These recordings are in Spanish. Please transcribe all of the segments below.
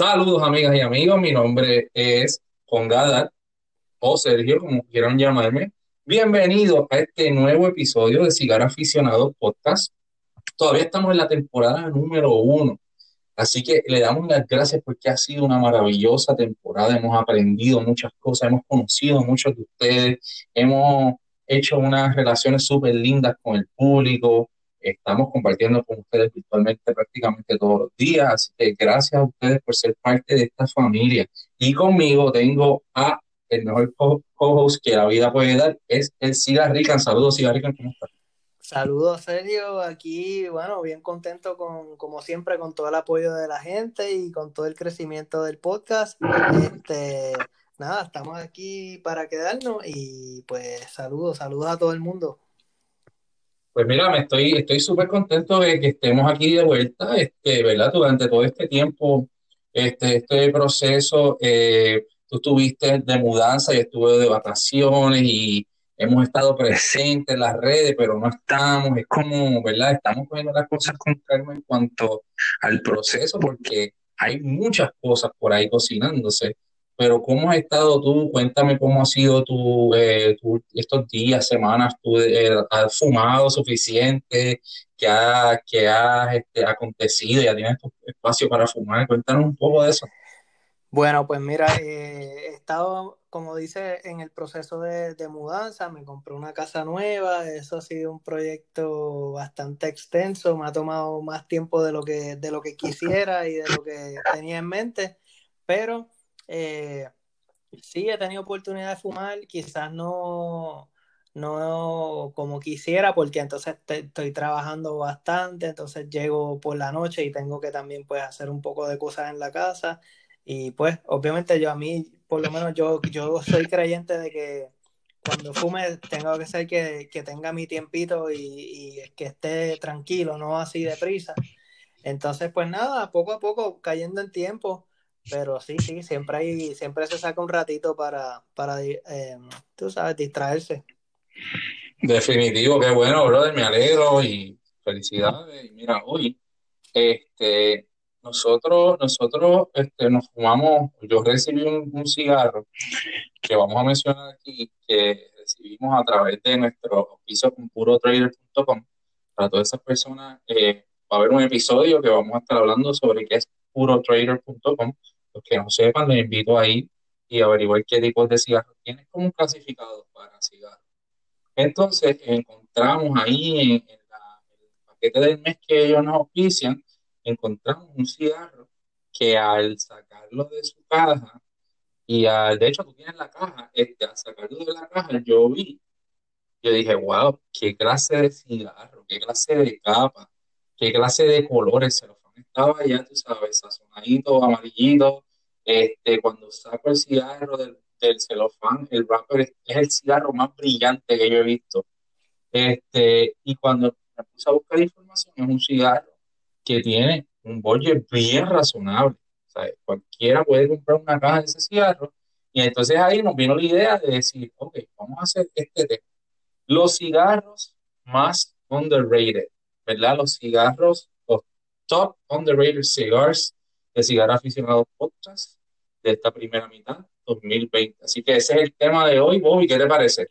Saludos amigas y amigos, mi nombre es Juan o Sergio, como quieran llamarme. Bienvenidos a este nuevo episodio de Cigar Aficionado Podcast. Todavía estamos en la temporada número uno, así que le damos las gracias porque ha sido una maravillosa temporada. Hemos aprendido muchas cosas, hemos conocido a muchos de ustedes, hemos hecho unas relaciones súper lindas con el público, estamos compartiendo con ustedes virtualmente prácticamente todos los días, así que gracias a ustedes por ser parte de esta familia. Y conmigo tengo a el mejor co-host que la vida puede dar, es el Cigarrican. Saludos, Cigarrican, ¿cómo estás? Saludos, Sergio. Aquí, bueno, bien contento con, como siempre, con todo el apoyo de la gente y con todo el crecimiento del podcast. Este, nada, estamos aquí para quedarnos y pues saludos, saludos a todo el mundo. Pues mira, me estoy estoy súper contento de que estemos aquí de vuelta, este, ¿verdad? Durante todo este tiempo, este, este proceso, eh, tú estuviste de mudanza y estuve de vacaciones y hemos estado presentes en las redes, pero no estamos, es como, ¿verdad? Estamos poniendo las cosas con calma en cuanto al proceso porque hay muchas cosas por ahí cocinándose. Pero ¿cómo has estado tú? Cuéntame cómo ha sido tu, eh, estos días, semanas, tú eh, has fumado suficiente, qué ha, qué ha este, acontecido, ya tienes tu espacio para fumar, cuéntanos un poco de eso. Bueno, pues mira, eh, he estado, como dice, en el proceso de, de, mudanza, me compré una casa nueva, eso ha sido un proyecto bastante extenso, me ha tomado más tiempo de lo que, de lo que quisiera y de lo que tenía en mente, pero eh, sí, he tenido oportunidad de fumar, quizás no, no como quisiera, porque entonces estoy trabajando bastante, entonces llego por la noche y tengo que también pues hacer un poco de cosas en la casa. Y pues, obviamente yo a mí, por lo menos yo, yo soy creyente de que cuando fume tengo que ser que, que tenga mi tiempito y, y, que esté tranquilo, no así deprisa. Entonces, pues nada, poco a poco cayendo en tiempo. Pero sí, sí, siempre hay, siempre se saca un ratito para, para eh, tú sabes, distraerse. Definitivo, qué bueno, brother, me alegro y felicidades. Y mira, hoy, este, nosotros, nosotros, este, nos fumamos, yo recibí un, cigarro que vamos a mencionar aquí, que recibimos a través de nuestro piso con purotrader.com. Para todas esas personas, eh, va a haber un episodio que vamos a estar hablando sobre qué es purotrader.com. Los que no sepan, les invito a ir y averiguar qué tipos de cigarros tienes como clasificado para cigarros. Entonces, encontramos ahí en, el paquete del mes que ellos nos ofician, encontramos un cigarro que al sacarlo de su caja, y al, de hecho tú tienes la caja, este, al sacarlo de la caja, yo vi, yo dije, wow, qué clase de cigarro, qué clase de capa, qué clase de colores, se lo estaba ya, tú sabes, sazonadito, amarillito. Este, cuando saco el cigarro del, del celofán, el wrapper es, el cigarro más brillante que yo he visto. Este, y cuando me puse a buscar información, es un cigarro que tiene un budget bien razonable. O sea, cualquiera puede comprar una caja de ese cigarro. Y entonces ahí nos vino la idea de decir, ok, vamos a hacer este tema. Los cigarros más underrated, ¿verdad? Los cigarros Top Underrated Cigars de Cigar Aficionado Podcast de esta primera mitad 2020. Así que ese es el tema de hoy, Bobby. ¿Qué te parece?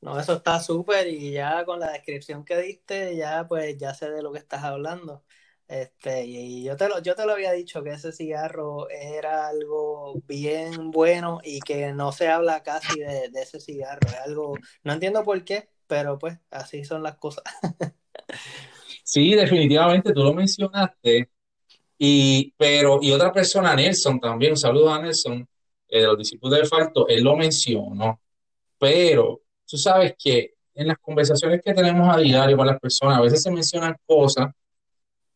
No, eso está súper y ya con la descripción que diste, ya pues ya sé de lo que estás hablando. Este, y yo te lo, yo te lo había dicho que ese cigarro era algo bien bueno y que no se habla casi de, de ese cigarro. Es algo, no entiendo por qué, pero pues así son las cosas. Sí, definitivamente, tú lo mencionaste. Y, pero, y otra persona, Nelson, también, un saludo a Nelson, eh, de los discípulos de Falto, él lo mencionó. Pero tú sabes que en las conversaciones que tenemos a diario con las personas, a veces se mencionan cosas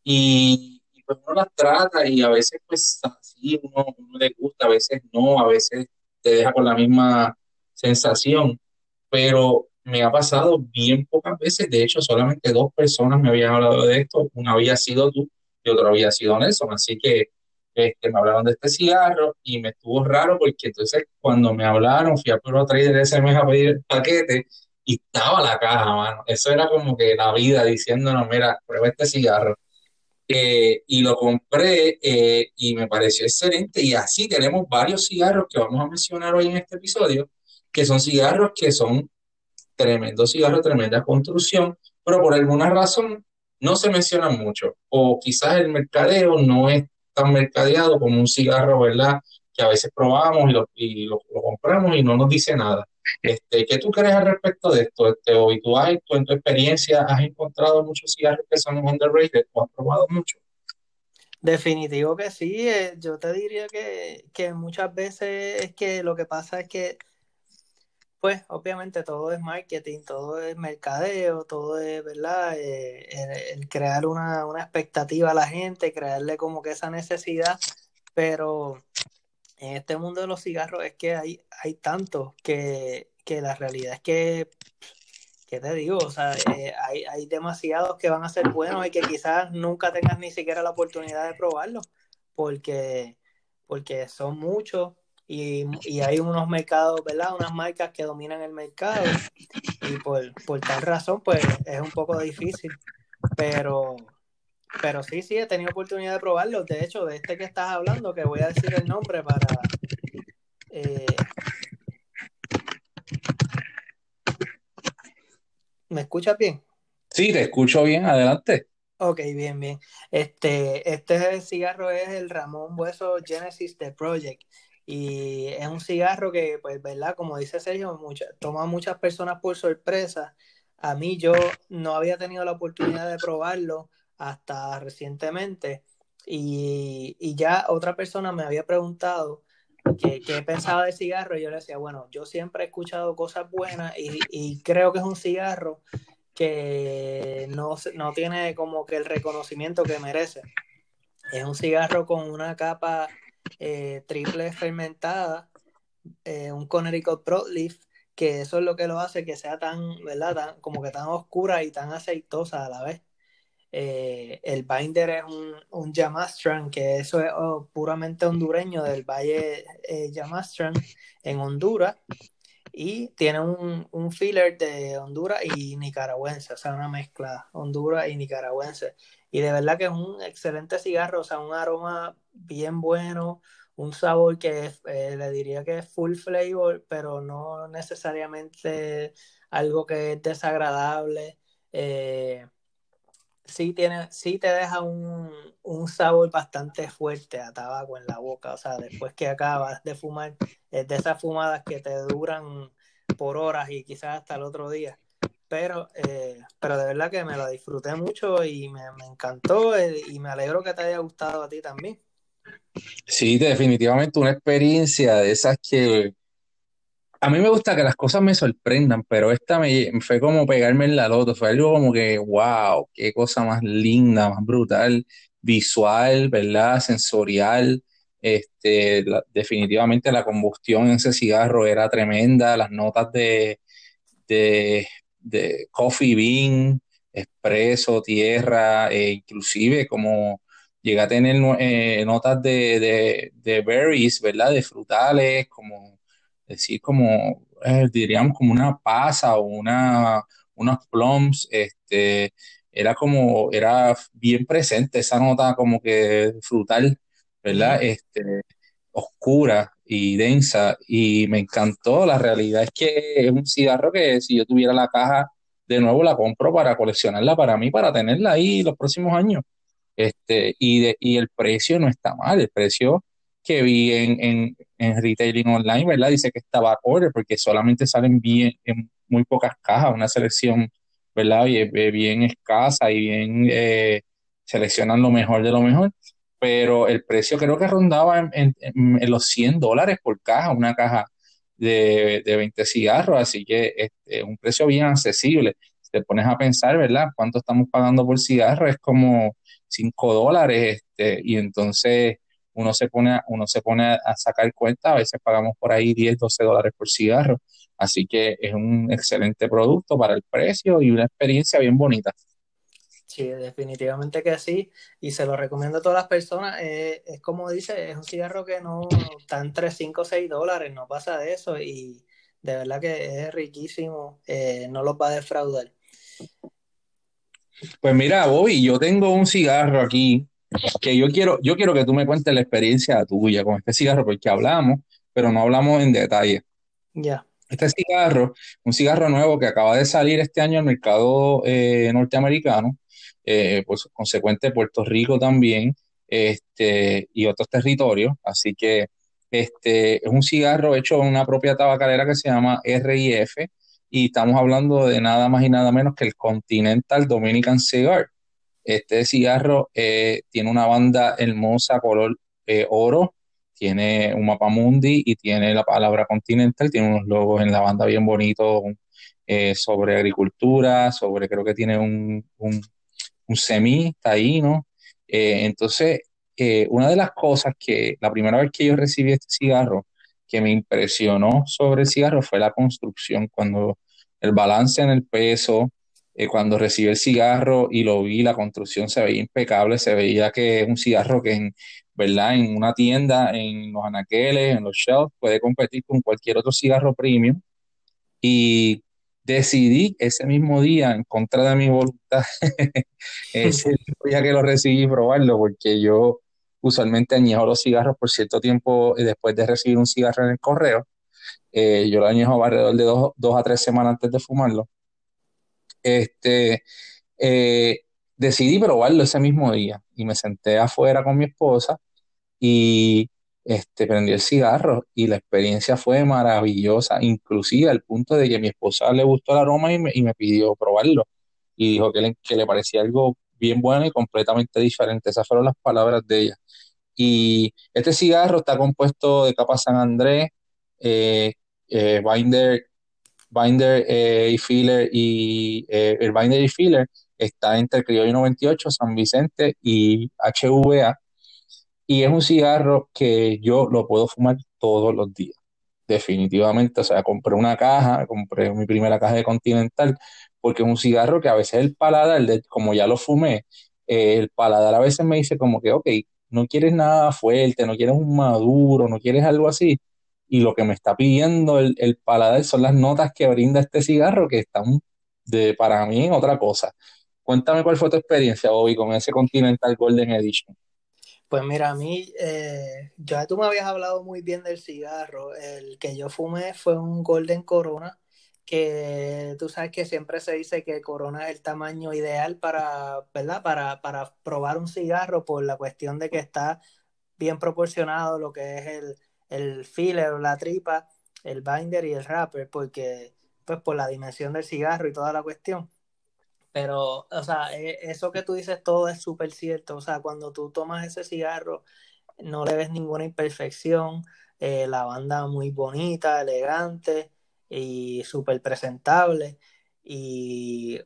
y, pues uno las trata y a veces pues así uno, uno le gusta, a veces no, a veces te deja con la misma sensación. Pero me ha pasado bien pocas veces, de hecho solamente dos personas me habían hablado de esto, una había sido tú y otra había sido Nelson, así que este, me hablaron de este cigarro y me estuvo raro porque entonces cuando me hablaron fui a Pro Trader ese mes a pedir el paquete y estaba la caja, mano. Eso era como que la vida diciéndonos, mira, prueba este cigarro. eh, y lo compré eh, y me pareció excelente. Y así tenemos varios cigarros que vamos a mencionar hoy en este episodio, que son cigarros que son tremendos cigarros, tremenda construcción, pero por alguna razón no se mencionan mucho. O quizás el mercadeo no es tan mercadeado como un cigarro, ¿verdad? Que a veces probamos y lo, y lo, compramos y no nos dice nada. Este, ¿Qué tú crees al respecto de esto? Este, ¿Y tú, has, tú en tu experiencia has encontrado muchos cigarros que son underrated o has probado mucho? Definitivo que sí, eh, yo te diría que, que muchas veces es que lo que pasa es que pues obviamente todo es marketing, todo es mercadeo, todo es, ¿verdad? Eh, el, crear una, expectativa a la gente, crearle como que esa necesidad, pero en este mundo de los cigarros es que hay, hay tantos que, la realidad es que, ¿qué te digo? O sea, eh, hay, hay demasiados que van a ser buenos y que quizás nunca tengas ni siquiera la oportunidad de probarlo, porque, porque son muchos y, hay unos mercados, ¿verdad? Unas marcas que dominan el mercado y por, tal razón pues es un poco difícil, pero, pero sí, sí, he tenido oportunidad de probarlo. De hecho, de este que estás hablando, que voy a decir el nombre para... Eh, ¿Me escuchas bien? Sí, te escucho bien, adelante. Ok, bien, bien. Este, este cigarro es el Ramón Hueso Genesis The Project. Y es un cigarro que, pues, ¿verdad? Como dice Sergio, toma a muchas personas por sorpresa. A mí yo no había tenido la oportunidad de probarlo hasta recientemente. Y, ya otra persona me había preguntado qué, pensaba del cigarro y yo le decía, bueno, yo siempre he escuchado cosas buenas y, creo que es un cigarro que no, no tiene como que el reconocimiento que merece. Es un cigarro con una capa eh, triple fermentada, eh, un Connecticut Broadleaf, que eso es lo que lo hace que sea tan, ¿verdad? como que tan oscura y tan aceitosa a la vez. Eh, el binder es un, un Yamastran, que eso es oh, puramente hondureño del Valle Yamastran en Honduras. Y tiene un, un, filler de Honduras y nicaragüense, o sea, una mezcla Honduras y nicaragüense. Y de verdad que es un excelente cigarro, o sea, un aroma bien bueno, un sabor que eh, le diría que es full flavor, pero no necesariamente algo que es desagradable. Eh, sí, tiene, sí te deja un, un, sabor bastante fuerte a tabaco en la boca, o sea, después que acabas de fumar, de esas fumadas que te duran por horas y quizás hasta el otro día pero, eh, pero de verdad que me lo disfruté mucho y me, encantó eh, y me alegro que te haya gustado a ti también. Sí, definitivamente una experiencia de esas que a mí me gusta que las cosas me sorprendan, pero esta me, fue como pegarme en la loto, fue algo como que, wow, qué cosa más linda, más brutal, visual, ¿verdad? Sensorial. Este, definitivamente la combustión en ese cigarro era tremenda, las notas de, de de coffee bean, espresso, tierra, e inclusive como llega a tener eh, notas de, de, berries, ¿verdad? De frutales, como decir, como eh, diríamos como una pasa o una, unos plums, este, era como, era bien presente esa nota como que frutal, ¿verdad? Este, oscura y densa y me encantó. La realidad es que es un cigarro que si yo tuviera la caja de nuevo la compro para coleccionarla para mí, para tenerla ahí los próximos años. Este, y, de, y el precio no está mal, el precio que vi en, en, en retailing online, ¿verdad? Dice que estaba acorde porque solamente salen bien en muy pocas cajas, una selección, ¿verdad? Bien, bien escasa y bien eh, seleccionan lo mejor de lo mejor pero el precio creo que rondaba en, los 100 dólares por caja, una caja de, de 20 cigarros, así que es este, un precio bien accesible. Si te pones a pensar, ¿verdad? ¿Cuánto estamos pagando por cigarro? Es como 5 dólares, este, y entonces uno se pone, a, uno se pone a sacar cuenta, a veces pagamos por ahí 10, 12 dólares por cigarro, así que es un excelente producto para el precio y una experiencia bien bonita. Sí, definitivamente que sí. Y se lo recomiendo a todas las personas. Eh, es como dice, es un cigarro que no está entre 5 o 6 dólares, no pasa de eso. Y de verdad que es riquísimo, eh, no los va a defraudar. Pues mira, Bobby, yo tengo un cigarro aquí que yo quiero, yo quiero que tú me cuentes la experiencia tuya con este cigarro, porque hablamos, pero no hablamos en detalle. Ya. Este cigarro, un cigarro nuevo que acaba de salir este año al mercado eh, norteamericano, eh, consecuente Puerto Rico también, este, y otros territorios. Así que este es un cigarro hecho en una propia tabacalera que se llama RIF, y estamos hablando de nada más y nada menos que el Continental Dominican Cigar. Este cigarro eh, tiene una banda hermosa color eh, oro, tiene un mapa mundi y tiene la palabra Continental, tiene unos logos en la banda bien bonitos eh, sobre agricultura, sobre creo que tiene un, un semi taíno. entonces, una de las cosas que la primera vez que yo recibí este cigarro, que me impresionó sobre el cigarro fue la construcción, cuando el balance en el peso, eh, cuando recibí el cigarro y lo vi, la construcción se veía impecable, se veía que es un cigarro que en, ¿verdad? en una tienda, en los anaqueles, en los shelves, puede competir con cualquier otro cigarro premium. Y decidí ese mismo día, en contra de mi voluntad, ese día que lo recibí, probarlo, porque yo usualmente añejo los cigarros por cierto tiempo después de recibir un cigarro en el correo. Eh, yo lo añejo alrededor de dos, dos, a tres semanas antes de fumarlo. Este, eh, decidí probarlo ese mismo día y me senté afuera con mi esposa y este, prendí el cigarro y la experiencia fue maravillosa, inclusive al punto de que mi esposa le gustó el aroma y me, y me pidió probarlo y dijo que le, que le parecía algo bien bueno y completamente diferente. Esas fueron las palabras de ella. Y este cigarro está compuesto de capa San Andrés, eh, eh, binder, binder eh, y filler, y el binder y filler está entre Criollo 98, San Vicente y HVA. Y es un cigarro que yo lo puedo fumar todos los días, definitivamente. O sea, compré una caja, compré mi primera caja de Continental, porque es un cigarro que a veces el paladar, como ya lo fumé, el paladar a veces me dice como que, ok, no quieres nada fuerte, no quieres un maduro, no quieres algo así. Y lo que me está pidiendo el, el paladar son las notas que brinda este cigarro que están de, para mí en otra cosa. Cuéntame cuál fue tu experiencia, Bobby, con ese Continental Golden Edition. Pues mira, a mí, eh, ya tú me habías hablado muy bien del cigarro. El que yo fumé fue un Golden Corona que tú sabes que siempre se dice que Corona es el tamaño ideal para, ¿verdad? Para, para probar un cigarro por la cuestión de que está bien proporcionado lo que es el, el filler o la tripa, el binder y el wrapper, porque pues por la dimensión del cigarro y toda la cuestión. Pero, o sea, e, eso que tú dices todo es súper cierto. O sea, cuando tú tomas ese cigarro, no le ves ninguna imperfección, eh, la banda muy bonita, elegante y súper presentable. Y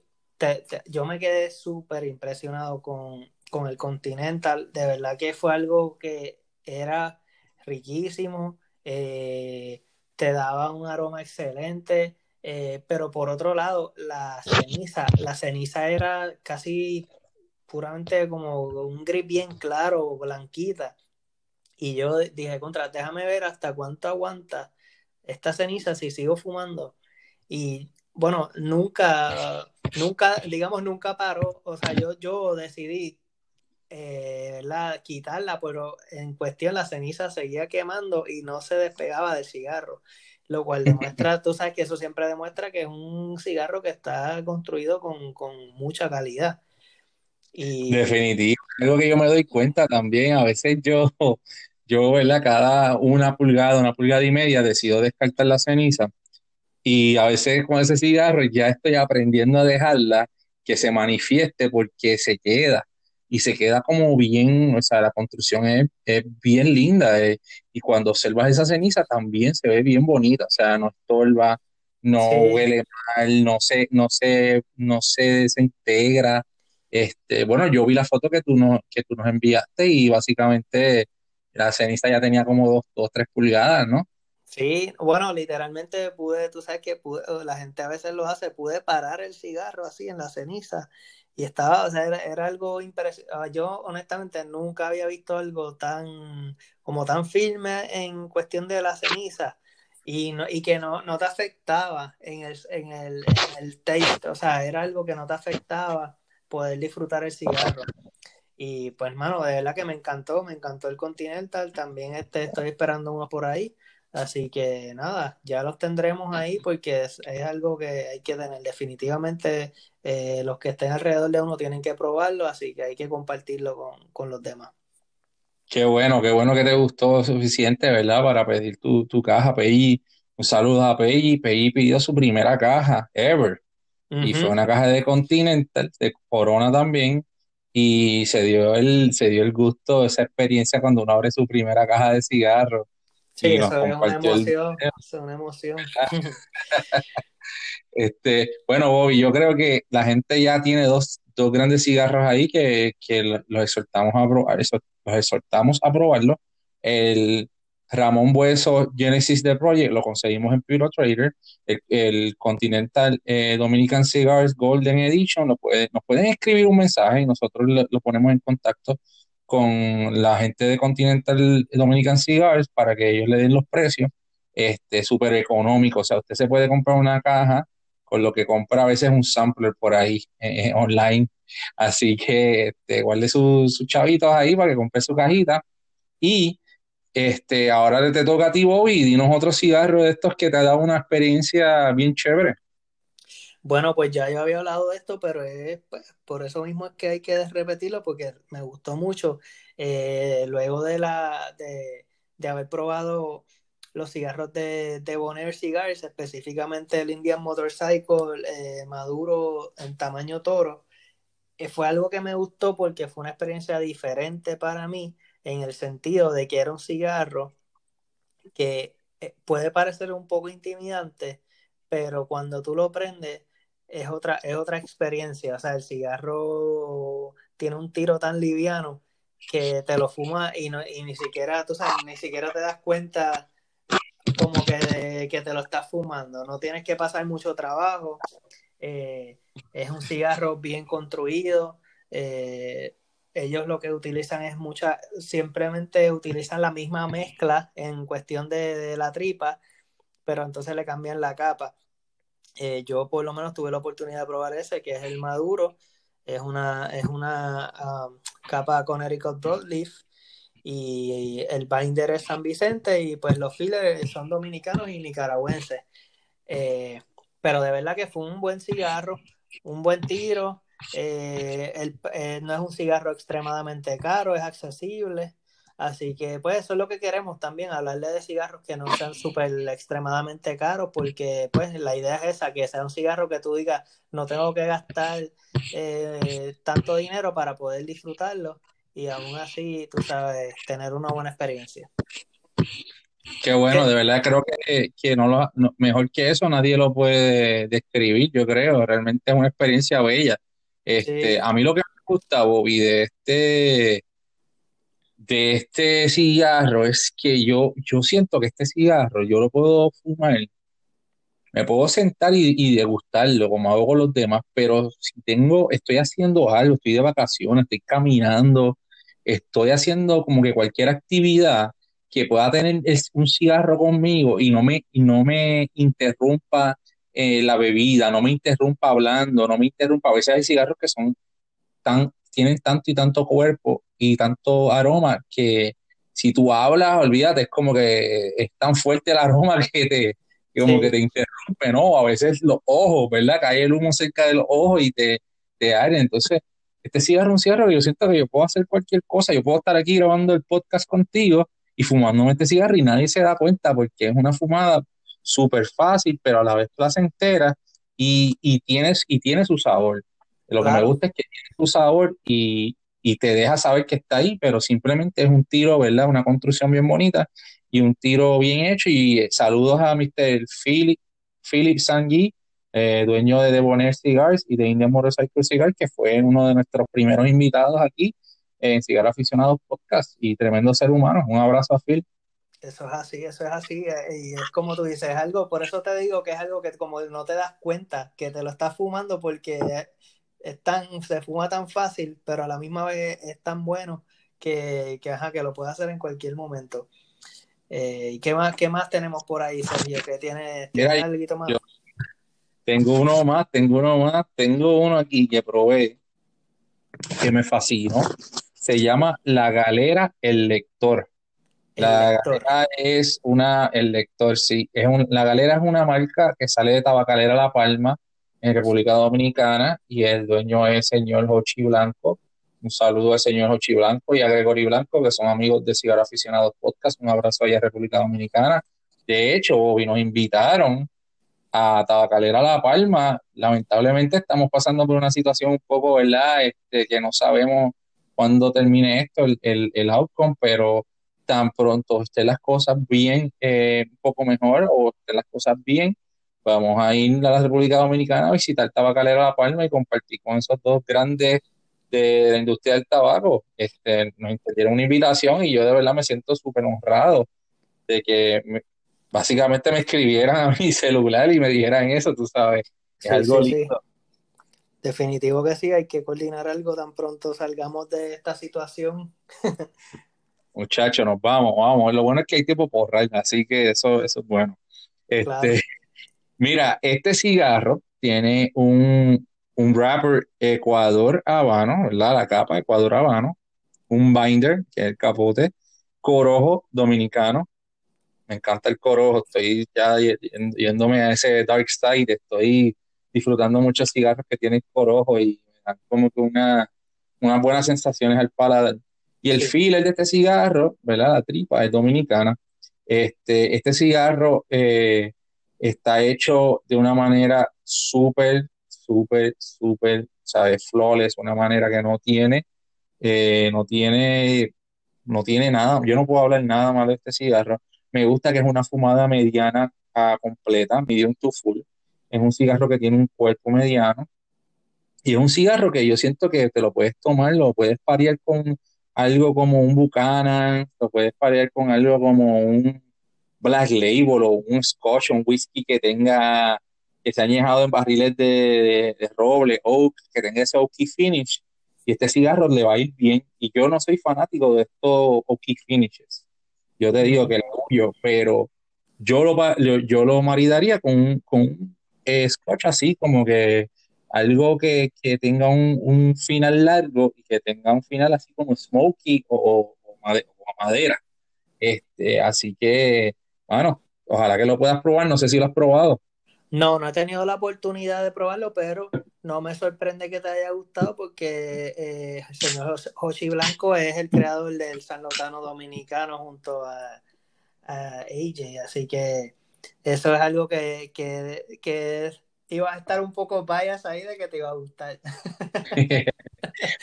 yo me quedé súper impresionado con, con, el Continental. De verdad que fue algo que era riquísimo, eh, te daba un aroma excelente. Eh, pero por otro lado, la ceniza, la ceniza era casi puramente como un gris bien claro, blanquita. Y yo dije, contra, déjame ver hasta cuánto aguanta esta ceniza si sigo fumando. Y bueno, nunca, nunca, digamos, nunca paró. O sea, yo, yo decidí eh, quitarla, pero en cuestión la ceniza seguía quemando y no se despegaba del cigarro. Lo cual demuestra, tú sabes que eso siempre demuestra que es un cigarro que está construido con, con mucha calidad. Y... Definitivo, algo que yo me doy cuenta también, a veces yo yo, ¿verdad? Cada una pulgada, una pulgada y media decido descartar la ceniza y a veces con ese cigarro ya estoy aprendiendo a dejarla que se manifieste porque se queda y se queda como bien, o sea, la construcción es, es bien linda eh, y cuando observas esa ceniza también se ve bien bonita, o sea, no estorba, no huele mal, no se, no se, no se desintegra. Este, bueno, yo vi la foto que tú, no, que tú nos enviaste y básicamente la ceniza ya tenía como dos, dos, tres pulgadas, ¿no? Sí, bueno, literalmente pude, tú sabes que la gente a veces lo hace, pude parar el cigarro así en la ceniza y estaba, o sea, era, algo impresionante. Ah, yo honestamente nunca había visto algo tan, como tan firme en cuestión de la ceniza y, no, y que no, no te afectaba en el, en, el, el taste, o sea, era algo que no te afectaba poder disfrutar el cigarro. Y pues, mano, de verdad que me encantó, me encantó el Continental, también este, estoy esperando uno por ahí. Así que nada, ya los tendremos ahí porque es, algo que hay que tener. Definitivamente eh, los que estén alrededor de uno tienen que probarlo, así que hay que compartirlo con, con los demás. Qué bueno, qué bueno que te gustó suficiente, ¿verdad? Para pedir tu, tu caja, PI. Un saludo a PI. PI pidió su primera caja, ever. Y fue una caja de Continental, de Corona también. Y se dio el, se dio el gusto, esa experiencia cuando uno abre su primera caja de cigarros Sí, eso es una emoción, es una emoción. este, bueno, Bobby, yo creo que la gente ya tiene dos, dos grandes cigarros ahí que, los exhortamos a probar, los exhortamos a probarlo. El Ramón Bueso Genesis de Project lo conseguimos en Puro Trader. El, Continental eh, Dominican Cigars Golden Edition lo puede, nos pueden escribir un mensaje y nosotros lo ponemos en contacto con la gente de Continental Dominican Cigars para que ellos le den los precios este súper económicos. O sea, usted se puede comprar una caja con lo que compra a veces un sampler por ahí eh, eh, online. Así que este, guarde sus chavitos ahí para que compre su cajita. Y este, ahora te toca a ti, Bobby, dinos otro cigarro de estos que te ha dado una experiencia bien chévere. Bueno, pues ya yo había hablado de esto, pero es, pues, por eso mismo es que hay que repetirlo, porque me gustó mucho. Eh, luego de, la, de, haber probado los cigarros de, de Bonaire Cigars, específicamente el Indian Motorcycle eh, maduro en tamaño toro, eh, fue algo que me gustó porque fue una experiencia diferente para mí, en el sentido de que era un cigarro que puede parecer un poco intimidante, pero cuando tú lo prendes, es otra, es otra experiencia. O sea, el cigarro tiene un tiro tan liviano que te lo fuma y, no, y ni siquiera, tú sabes, ni siquiera te das cuenta como que, que te lo estás fumando. No tienes que pasar mucho trabajo. Eh, es un cigarro bien construido. Eh, ellos lo que utilizan es mucha, simplemente utilizan la misma mezcla en cuestión de la tripa, pero entonces le cambian la capa. Eh, yo por lo menos tuve la oportunidad de probar ese, que es el maduro. Es una, es una um, capa Connecticut Broadleaf y el binder es San Vicente y pues los fillers son dominicanos y nicaragüenses. Eh, pero de verdad que fue un buen cigarro, un buen tiro. Eh, no es un cigarro extremadamente caro, es accesible. Así que pues eso es lo que queremos también, hablarle de cigarros que no sean súper extremadamente caros, porque pues la idea es esa, que sea un cigarro que tú digas, no tengo que gastar eh, tanto dinero para poder disfrutarlo y aún así, tú sabes, tener una buena experiencia. Qué bueno, de verdad creo que, que no lo, mejor que eso nadie lo puede describir, yo creo, realmente es una experiencia bella. Este, A mí lo que me gusta, Bobby, de este de este cigarro es que yo, yo siento que este cigarro yo lo puedo fumar, me puedo sentar y, degustarlo como hago con los demás, pero si tengo, estoy haciendo algo, estoy de vacaciones, estoy caminando, estoy haciendo como que cualquier actividad que pueda tener un cigarro conmigo y no me, y no me interrumpa eh, la bebida, no me interrumpa hablando, no me interrumpa. A veces hay cigarros que son tan, tienen tanto y tanto cuerpo y tanto aroma que si tú hablas, olvídate, es como que es tan fuerte el aroma que te, como que te interrumpe, ¿no? A veces los ojos, ¿verdad? Cae el humo cerca de los ojos y te, te aire. Entonces, este cigarro un cigarro que yo siento que yo puedo hacer cualquier cosa. Yo puedo estar aquí grabando el podcast contigo y fumándome este cigarro y nadie se da cuenta porque es una fumada súper fácil, pero a la vez placentera y, y, tienes, y tiene su sabor. Lo que me gusta es que tiene su sabor y, y te deja saber que está ahí, pero simplemente es un tiro, ¿verdad? Una construcción bien bonita y un tiro bien hecho. Y eh, saludos a Mr. Philip, Philip Sangui, eh, dueño de Debonair Cigars y de Indian Motorcycle Cigars, que fue uno de nuestros primeros invitados aquí en Cigar Aficionados Podcast y tremendo ser humano. Un abrazo a Phil. Eso es así, eso es así. Eh, y es como tú dices, es algo, por eso te digo que es algo que como no te das cuenta que te lo estás fumando porque es tan, se fuma tan fácil, pero a la misma vez es tan bueno que, que, ajá, que lo puede hacer en cualquier momento. Eh, ¿Y qué más, qué más tenemos por ahí, Sergio? ¿Qué tiene, más? tengo uno más, tengo uno más, tengo uno aquí que probé, que me fascinó. Se llama La Galera El Lector. La Galera es una, el lector, sí, es un, La Galera es una marca que sale de Tabacalera La Palma en República Dominicana y el dueño es el señor Jochi Blanco. Un saludo al señor Jochi Blanco y a Gregory Blanco, que son amigos de Cigarro Aficionados Podcast. Un abrazo allá a República Dominicana. De hecho, nos invitaron a Tabacalera La Palma. Lamentablemente estamos pasando por una situación un poco, ¿verdad? Este, que no sabemos cuándo termine esto, el, el, el outcome, pero tan pronto estén las cosas bien, eh, un poco mejor o estén las cosas bien, vamos a ir a la República Dominicana a visitar Tabacalera La Palma y compartir con esos dos grandes de la industria del tabaco. Este, nos dieron una invitación y yo de verdad me siento súper honrado de que básicamente me escribieran a mi celular y me dijeran eso, tú sabes. Es algo lindo. Definitivo que sí, hay que coordinar algo tan pronto salgamos de esta situación. Muchachos, nos vamos, vamos. Lo bueno es que hay tiempo por porra, así que eso, eso es bueno. Este, Mira, este cigarro tiene un, un wrapper Ecuador Habano, ¿verdad? La capa Ecuador Habano, un binder, que es el capote, corojo dominicano. Me encanta el corojo, estoy ya yéndome a ese dark side, estoy disfrutando muchos cigarros que tienen corojo y me dan como que una, unas buenas sensaciones al paladar. Y el filler de este cigarro, ¿verdad? La tripa es dominicana. Este, este cigarro eh, está hecho de una manera súper, súper, súper, ¿sabes? Flawless, una manera que no tiene, eh, no tiene, no tiene nada. Yo no puedo hablar nada mal de este cigarro. Me gusta que es una fumada mediana a completa, medium to full. Es un cigarro que tiene un cuerpo mediano. Y es un cigarro que yo siento que te lo puedes tomar, lo puedes parear con algo como un Buchanan, lo puedes parear con algo como un Black Label o un Scotch o un whisky que tenga, que se añejado en barriles de, roble, oak, que tenga ese oaky finish. Y este cigarro le va a ir bien. Y yo no soy fanático de estos oaky finishes. Yo te digo que el tuyo, pero yo lo, yo lo maridaría con, con un Scotch así, como que algo que, tenga un, final largo y que tenga un final así como smoky o, o, madera. Este, así que, bueno, ojalá que lo puedas probar. No sé si lo has probado. No, no he tenido la oportunidad de probarlo, pero no me sorprende que te haya gustado porque eh, el señor Joshi Blanco es el creador del San Lotano Dominicano junto a, AJ, así que eso es algo que, que, que iba a estar un poco bias ahí de que te iba a gustar.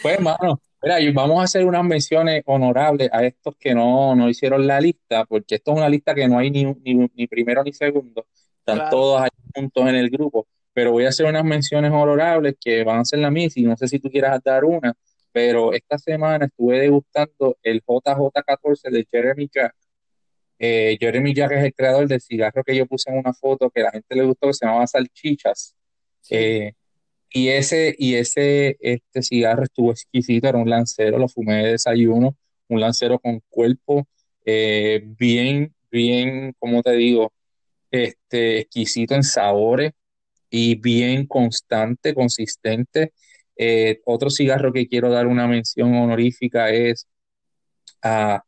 pues, hermano, mira, vamos a hacer unas menciones honorables a estos que no, no hicieron la lista, porque esto es una lista que no hay ni, ni, primero ni segundo, están todos ahí juntos en el grupo, pero voy a hacer unas menciones honorables que van a ser la misma, y no sé si tú quieras dar una, pero esta semana estuve degustando el JJ14 de Jeremy Jack, eh, Jeremy Jack es el creador del cigarro que yo puse en una foto que a la gente le gustó, que se llamaba Salchichas. Eh, y ese, y ese, este cigarro estuvo exquisito, era un lancero, lo fumé de desayuno, un lancero con cuerpo eh, bien, bien, como te digo, este, exquisito en sabores y bien constante, consistente. otro cigarro que quiero dar una mención honorífica es a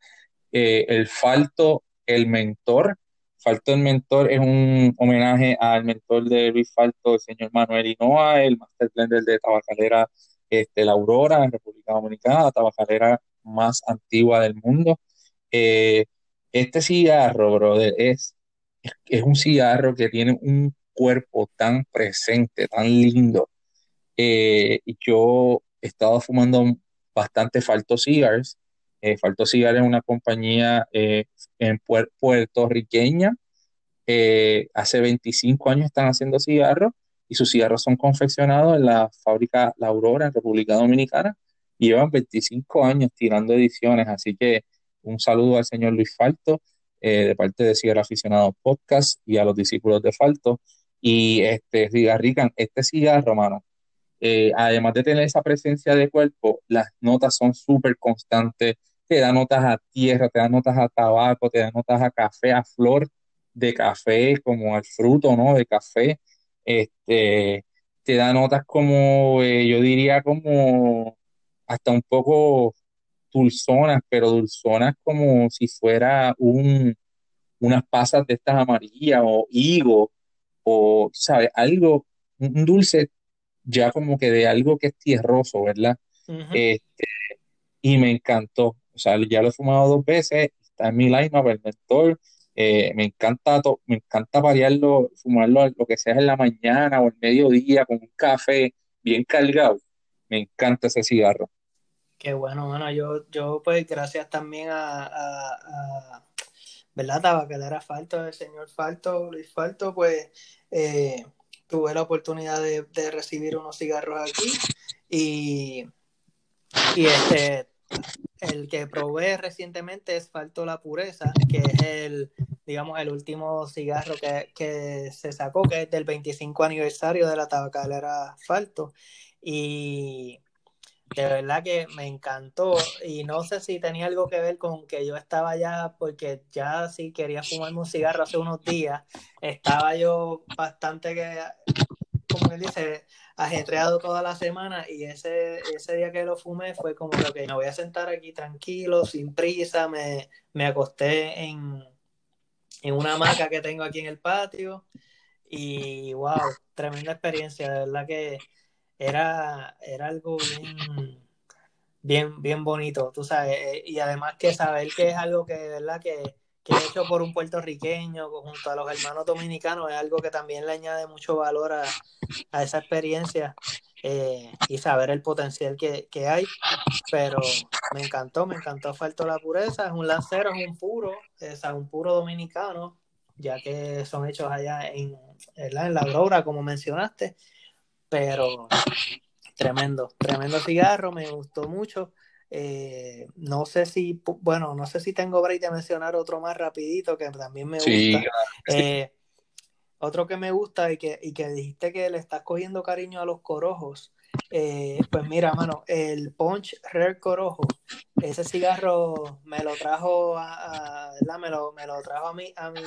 el Falto el mentor. Falto el mentor es un homenaje al mentor de Luis Falto, el señor Manuel Hinoa, el master blender de tabacalera este, La Aurora en República Dominicana, la tabacalera más antigua del mundo. Eh, este cigarro, brother, es, es, un cigarro que tiene un cuerpo tan presente, tan lindo. Eh, yo he estado fumando bastante Falto Cigars eh, Falto Cigar es una compañía eh, en puertorriqueña. Eh, hace 25 años están haciendo cigarros y sus cigarros son confeccionados en la fábrica La Aurora en República Dominicana y llevan 25 años tirando ediciones. Así que un saludo al señor Luis Falto de parte de Cigarro Aficionado Podcast y a los discípulos de Falto. Y este, Rican, este cigarro, mano, además de tener esa presencia de cuerpo, las notas son súper constantes, te da notas a tierra, te da notas a tabaco, te da notas a café, a flor de café, como al fruto, ¿no? De café. Este, te da notas como, eh, yo diría como hasta un poco dulzonas, pero dulzonas como si fuera un, unas pasas de estas amarillas o higo o, ¿sabes? Algo, un dulce ya como que de algo que es tierroso, ¿verdad? este, y me encantó. O sea, ya lo he fumado dos veces, está en mi line el mentor. Eh, me encanta me encanta variarlo, fumarlo lo que sea en la mañana o el mediodía con un café bien cargado. Me encanta ese cigarro. Qué bueno, bueno, yo, yo pues gracias también a, a, a ¿verdad? Tabacalera Falto, el señor Falto, Luis Falto, pues eh, tuve la oportunidad de, de, recibir unos cigarros aquí y, y este el que probé recientemente es Falto la Pureza, que es el, digamos, el último cigarro que, que se sacó, que es del 25 aniversario de la tabacalera Falto. Y de verdad que me encantó y no sé si tenía algo que ver con que yo estaba ya, porque ya sí quería fumarme un cigarro hace unos días, estaba yo bastante que, él dice, ajetreado toda la semana y ese, ese día que lo fumé fue como que me voy a sentar aquí tranquilo, sin prisa, me, me acosté en, en una hamaca que tengo aquí en el patio y wow, tremenda experiencia, de verdad que era, era algo bien, bien, bien bonito, tú sabes, eh, y además que saber que es algo que de verdad que, que hecho por un puertorriqueño junto a los hermanos dominicanos es algo que también le añade mucho valor a, a esa experiencia eh, y saber el potencial que, que, hay, pero me encantó, me encantó Falto la Pureza, es un lancero, es un puro, es un puro dominicano, ya que son hechos allá en, en la Aurora, como mencionaste, pero tremendo, tremendo cigarro, me gustó mucho. Eh, no sé si, bueno, no sé si tengo break de mencionar otro más rapidito que también me gusta. Eh, otro que me gusta y que, y que dijiste que le estás cogiendo cariño a los corojos. Eh, pues mira, mano, el Punch Rare Corojo, ese cigarro me lo trajo a, me, lo, me lo trajo a mi, a mi,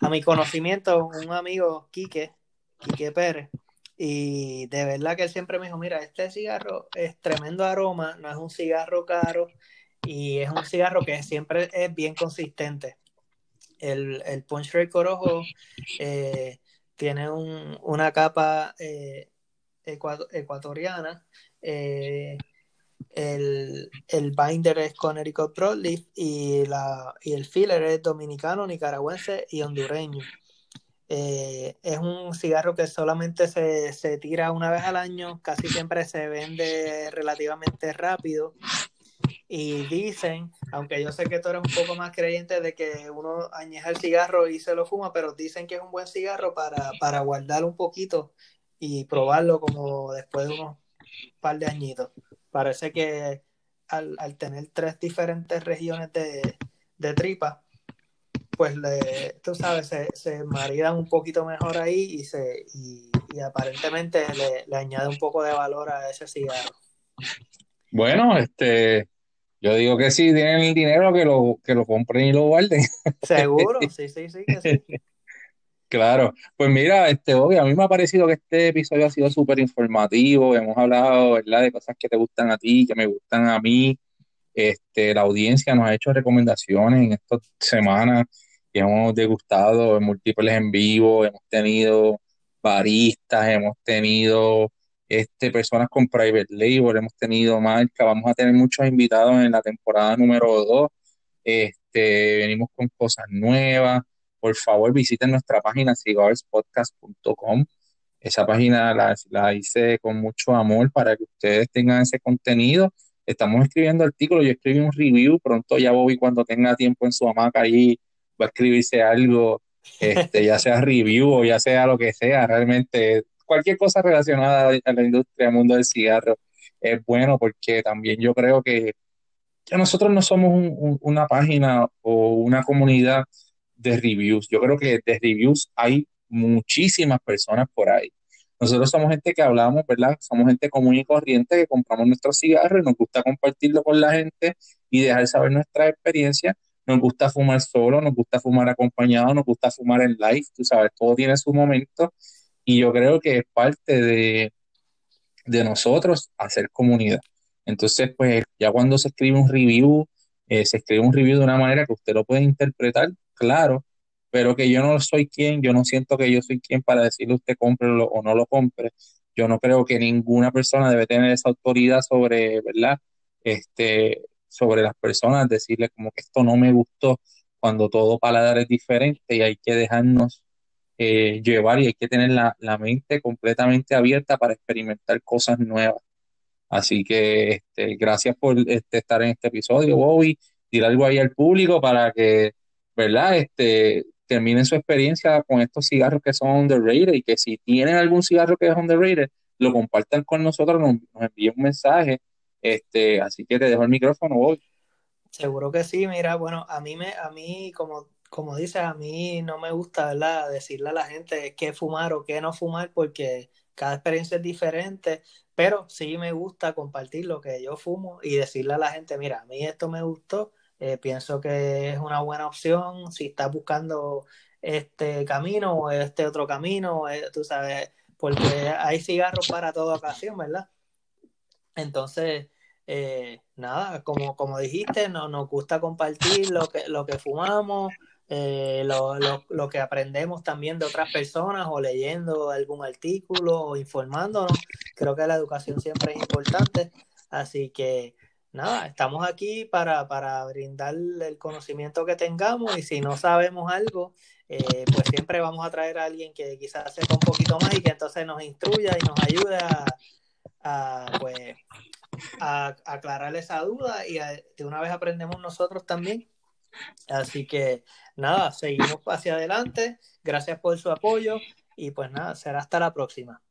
a mi conocimiento un amigo, Quique, Quique Pérez. Y de verdad que él siempre me dijo, mira, este cigarro es tremendo aroma, no es un cigarro caro y es un cigarro que siempre es bien consistente. El, el Punch Ray Corojo eh, tiene un, una capa eh, ecuatoriana, eh, el, el, binder es Connecticut Broadleaf y, la, y el filler es dominicano, nicaragüense y hondureño. Eh, es un cigarro que solamente se, se, tira una vez al año, casi siempre se vende relativamente rápido. Y dicen, aunque yo sé que tú eres un poco más creyente de que uno añeja el cigarro y se lo fuma, pero dicen que es un buen cigarro para, para guardarlo un poquito y probarlo como después de unos par de añitos. Parece que al, al tener tres diferentes regiones de, de tripa, pues le, tú sabes, se, se maridan un poquito mejor ahí y se y, aparentemente le, le, añade un poco de valor a ese cigarro. Bueno, este yo digo que si tienen el dinero que lo, que lo compren y lo guarden. Seguro, sí, sí, sí, que sí. Claro, pues mira, este, obvio, a mí me ha parecido que este episodio ha sido súper informativo, hemos hablado, ¿verdad?, de cosas que te gustan a ti, que me gustan a mí, este, la audiencia nos ha hecho recomendaciones en estas semanas hemos degustado múltiples en vivo, hemos tenido baristas, hemos tenido este, personas con private label, hemos tenido marca, vamos a tener muchos invitados en la temporada número 2, este, venimos con cosas nuevas, por favor visiten nuestra página cigarspodcast.com, esa página la, la hice con mucho amor para que ustedes tengan ese contenido, estamos escribiendo artículos, yo escribí un review, pronto ya Bobby cuando tenga tiempo en su hamaca ahí va a escribirse algo, este, ya sea review o ya sea lo que sea, realmente cualquier cosa relacionada a la industria, al mundo del cigarro, es bueno porque también yo creo que, nosotros no somos una página o una comunidad de reviews. Yo creo que de reviews hay muchísimas personas por ahí. Nosotros somos gente que hablamos, ¿verdad? Somos gente común y corriente que compramos nuestros cigarros y nos gusta compartirlo con la gente y dejar saber nuestra experiencia nos gusta fumar solo, nos gusta fumar acompañado, nos gusta fumar en live, tú sabes, todo tiene su momento y yo creo que es parte de, de nosotros hacer comunidad. Entonces, pues ya cuando se escribe un review, eh, se escribe un review de una manera que usted lo puede interpretar, claro, pero que yo no soy quien, yo no siento que yo soy quien para decirle usted cómprelo o no lo compre. Yo no creo que ninguna persona debe tener esa autoridad sobre, ¿verdad? Este, sobre las personas, decirle como que esto no me gustó cuando todo paladar es diferente y hay que dejarnos eh, llevar y hay que tener la, la, mente completamente abierta para experimentar cosas nuevas. Así que este, gracias por este, estar en este episodio, Bobby. Dir algo ahí al público para que, ¿verdad? Este, terminen su experiencia con estos cigarros que son underrated y que si tienen algún cigarro que es underrated, lo compartan con nosotros, nos, nos envíen un mensaje. Este, así que te dejo el micrófono, Bobby. Seguro que sí, mira, bueno, a mí me, a mí, como, como dices, a mí no me gusta, ¿verdad? Decirle a la gente qué fumar o qué no fumar, porque cada experiencia es diferente, pero sí me gusta compartir lo que yo fumo y decirle a la gente, mira, a mí esto me gustó, eh, pienso que es una buena opción, si estás buscando este camino o este otro camino, eh, tú sabes, porque hay cigarros para toda ocasión, ¿verdad? Entonces, eh, nada, como, como dijiste, no, nos gusta compartir lo que, lo que fumamos, eh, lo, lo, lo, que aprendemos también de otras personas o leyendo algún artículo o informándonos. Creo que la educación siempre es importante. Así que nada, estamos aquí para, para brindar el conocimiento que tengamos y si no sabemos algo, eh, pues siempre vamos a traer a alguien que quizás sepa un poquito más y que entonces nos instruya y nos ayude a, a pues, a, aclarar esa duda y de una vez aprendemos nosotros también. Así que nada, seguimos hacia adelante. Gracias por su apoyo y pues nada, será hasta la próxima.